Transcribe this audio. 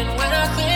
When I think